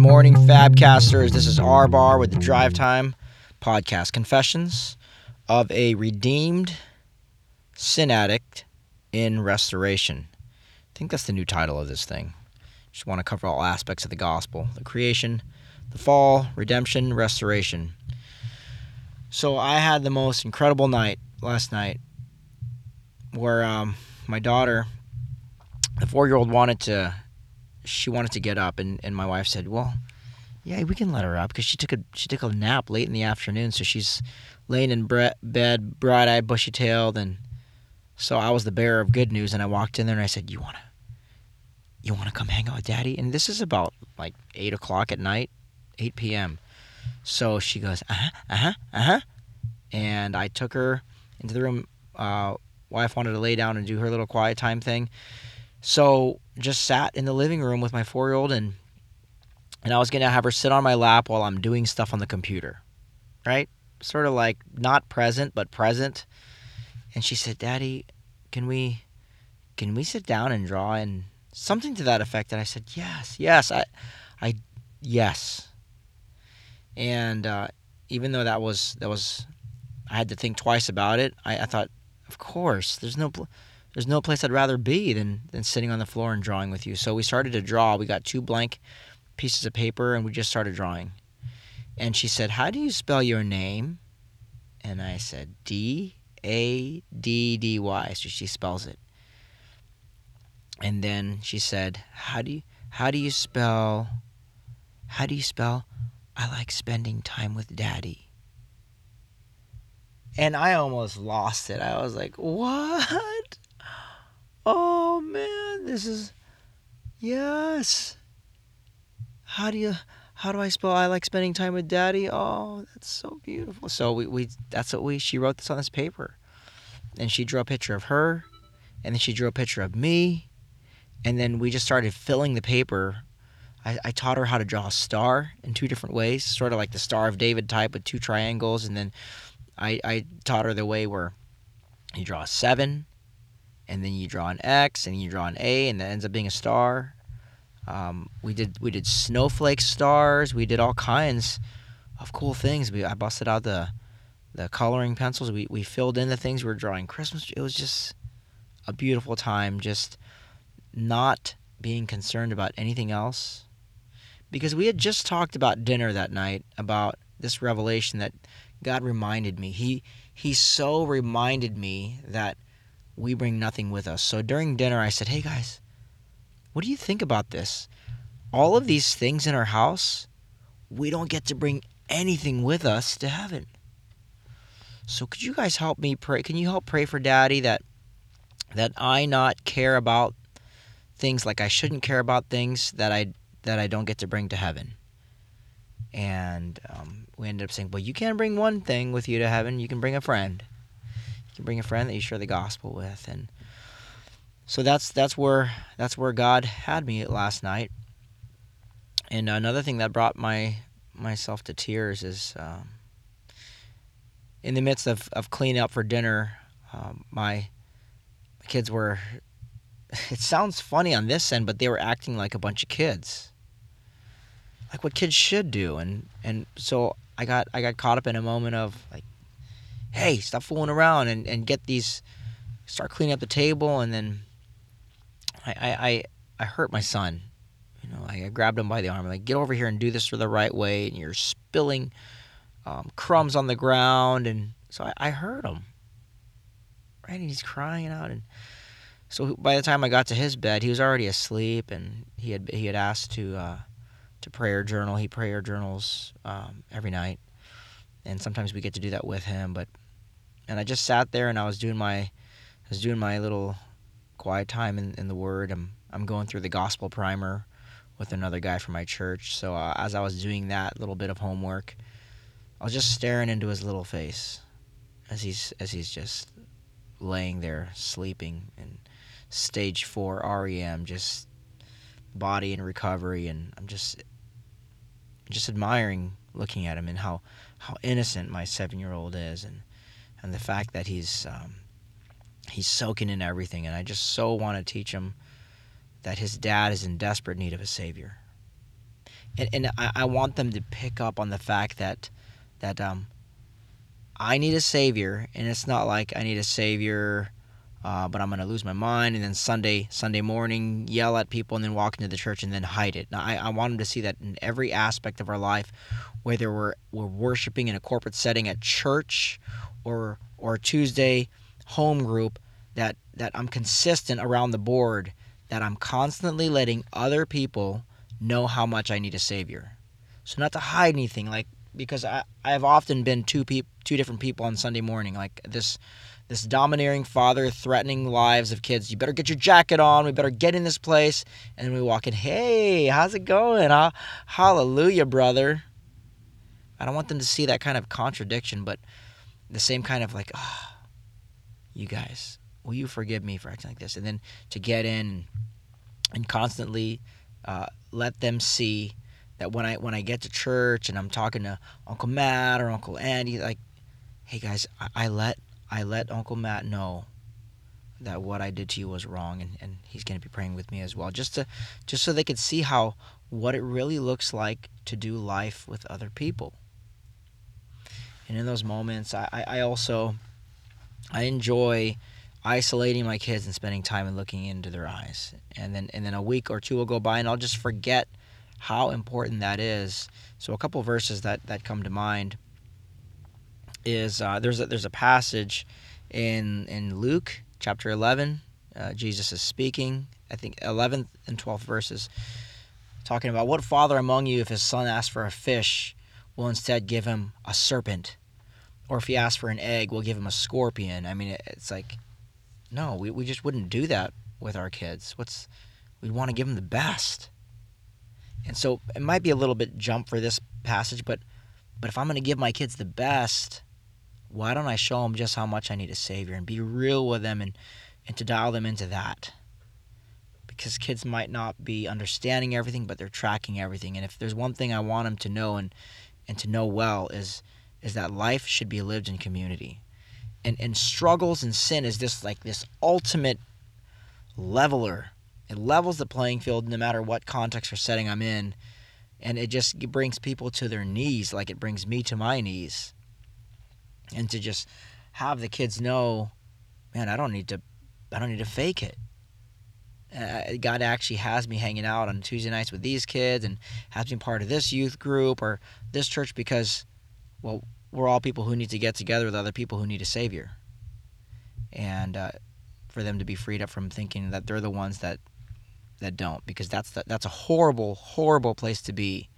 morning, Fabcasters. This is R Bar with the Drive Time Podcast Confessions of a Redeemed Sin Addict in Restoration. I think that's the new title of this thing. Just want to cover all aspects of the gospel the creation, the fall, redemption, restoration. So I had the most incredible night last night where um, my daughter, the four year old, wanted to she wanted to get up, and, and my wife said, "Well, yeah, we can let her up because she took a she took a nap late in the afternoon, so she's laying in bre- bed, bright eyed, bushy tailed, and so I was the bearer of good news, and I walked in there and I said, "You wanna, you wanna come hang out with Daddy?" And this is about like eight o'clock at night, eight p.m. So she goes, "Uh huh, uh huh, uh huh," and I took her into the room. Uh, wife wanted to lay down and do her little quiet time thing. So just sat in the living room with my four year old and and I was gonna have her sit on my lap while I'm doing stuff on the computer. Right? Sort of like not present but present. And she said, Daddy, can we can we sit down and draw and something to that effect and I said, Yes, yes, I I yes. And uh, even though that was that was I had to think twice about it, I, I thought, of course, there's no pl- there's no place I'd rather be than than sitting on the floor and drawing with you. So we started to draw. We got two blank pieces of paper and we just started drawing. And she said, "How do you spell your name?" And I said, "D A D D Y." So she spells it. And then she said, "How do you how do you spell how do you spell I like spending time with daddy?" And I almost lost it. I was like, "What?" Oh man, this is yes. How do you how do I spell I like spending time with daddy? Oh, that's so beautiful. So we, we that's what we she wrote this on this paper. And she drew a picture of her and then she drew a picture of me and then we just started filling the paper. I, I taught her how to draw a star in two different ways, sort of like the Star of David type with two triangles, and then I, I taught her the way where you draw a seven and then you draw an X, and you draw an A, and that ends up being a star. Um, we did we did snowflake stars. We did all kinds of cool things. We I busted out the the coloring pencils. We we filled in the things we were drawing. Christmas. It was just a beautiful time. Just not being concerned about anything else, because we had just talked about dinner that night about this revelation that God reminded me. He he so reminded me that we bring nothing with us. So during dinner, I said, Hey guys, what do you think about this? All of these things in our house, we don't get to bring anything with us to heaven. So could you guys help me pray? Can you help pray for daddy that that I not care about things like I shouldn't care about things that I that I don't get to bring to heaven. And um, we ended up saying, well, you can't bring one thing with you to heaven. You can bring a friend can bring a friend that you share the gospel with and so that's that's where that's where God had me last night. And another thing that brought my myself to tears is um, in the midst of, of cleaning up for dinner, um, my kids were. It sounds funny on this end, but they were acting like a bunch of kids, like what kids should do, and and so I got I got caught up in a moment of like, hey, stop fooling around and, and get these, start cleaning up the table. And then I, I, I, I hurt my son. You know, I, I grabbed him by the arm, like, get over here and do this the right way. And you're spilling um, crumbs on the ground. And so I, I hurt him. Right? And he's crying out. And so by the time I got to his bed, he was already asleep. And he had, he had asked to, uh, to prayer journal. He prayer journals um, every night and sometimes we get to do that with him. But and I just sat there and I was doing my I was doing my little quiet time in, in the Word. I'm I'm going through the Gospel Primer with another guy from my church. So uh, as I was doing that little bit of homework, I was just staring into his little face as he's as he's just laying there sleeping in stage four REM, just body in recovery, and I'm just just admiring looking at him and how how innocent my seven year old is, and and the fact that he's um, he's soaking in everything, and I just so want to teach him that his dad is in desperate need of a savior. and, and I, I want them to pick up on the fact that that um I need a savior, and it's not like I need a savior, uh, but I'm gonna lose my mind, and then Sunday Sunday morning yell at people, and then walk into the church and then hide it. Now I, I want them to see that in every aspect of our life, whether we're we're worshiping in a corporate setting at church, or or Tuesday home group, that that I'm consistent around the board, that I'm constantly letting other people know how much I need a savior. So not to hide anything, like because I I've often been two peop, two different people on Sunday morning, like this this domineering father threatening lives of kids. You better get your jacket on. We better get in this place. And then we walk in. Hey, how's it going? Hallelujah, brother. I don't want them to see that kind of contradiction, but the same kind of like, oh, you guys, will you forgive me for acting like this? And then to get in and constantly uh, let them see that when I when I get to church and I'm talking to Uncle Matt or Uncle Andy, like, hey guys, I, I let I let Uncle Matt know that what I did to you was wrong, and, and he's to be praying with me as well, just to just so they could see how what it really looks like to do life with other people. And in those moments, I, I also I enjoy isolating my kids and spending time and looking into their eyes. And then and then a week or two will go by and I'll just forget how important that is. So a couple verses that that come to mind is uh, there's a, there's a passage in in Luke chapter 11. Uh, Jesus is speaking. I think 11th and 12th verses talking about what father among you if his son asks for a fish will instead give him a serpent or if he asks for an egg we'll give him a scorpion i mean it's like no, we, we just wouldn't do that with our kids. What's we want to give them the best. And so it might be a little bit jump for this passage, but but if I'm going to give my kids the best, why don't I show them just how much I need a savior and be real with them and and to dial them into that? Because kids might not be understanding everything, but they're tracking everything. And if there's one thing I want them to know and and to know well is is that life should be lived in community and, and struggles and sin is this like this ultimate leveler. It levels the playing field no matter what context or setting I'm in. And it just brings people to their knees like it brings me to my knees. And to just have the kids know, man, I don't need to I don't need to fake it. Uh, God actually has me hanging out on Tuesday nights with these kids and has me part of this youth group or this church because, well, we're all people who need to get together with other people who need a savior, and uh, for them to be freed up from thinking that they're the ones that that don't, because that's the, that's a horrible, horrible place to be.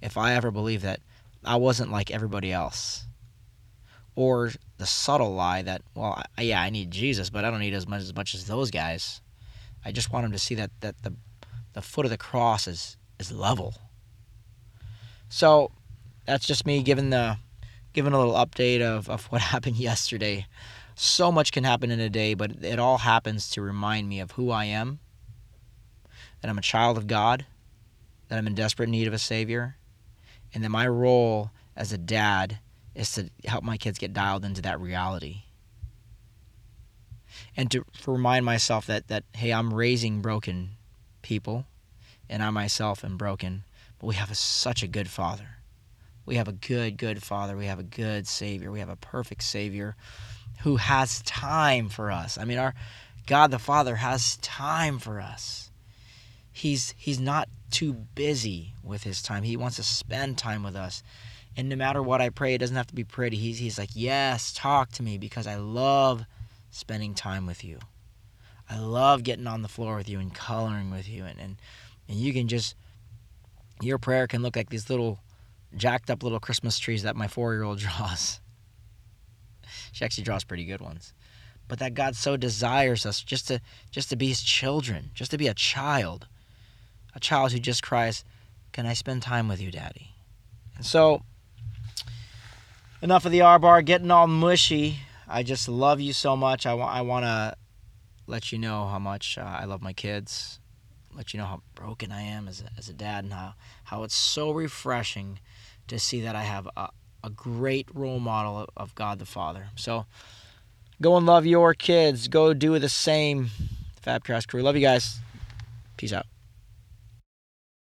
If I ever believe that I wasn't like everybody else, or the subtle lie that well, I, yeah, I need Jesus, but I don't need as much as much as those guys. I just want them to see that that the the foot of the cross is is level. So that's just me giving the giving a little update of, of what happened yesterday. So much can happen in a day, but it all happens to remind me of who I am, that I'm a child of God, that I'm in desperate need of a Savior, and that my role as a dad is to help my kids get dialed into that reality. And to, remind myself that, that, hey, I'm raising broken people, and I myself am broken, but we have a, such a good Father we have a good, good Father. We have a good Savior. We have a perfect Savior who has time for us. I mean, our God the Father has time for us. He's he's not too busy with his time. He wants to spend time with us. And no matter what I pray, it doesn't have to be pretty. He's he's like, "Yes, talk to me because I love spending time with you. I love getting on the floor with you and coloring with you and and, and you can just your prayer can look like these little jacked up little Christmas trees that my four year old draws. she actually draws pretty good ones. But that God so desires us just to just to be his children, just to be a child. A child who just cries, Can I spend time with you, Daddy? And so enough of the R bar getting all mushy. I just love you so much. I, want I want to let you know how much uh, I love my kids let you know how broken I am as a, as a dad and how, how it's so refreshing to see that I have a, a great role model of, of God the Father. So go and love your kids. Go do the same. Fabcast crew. Love you guys. Peace out.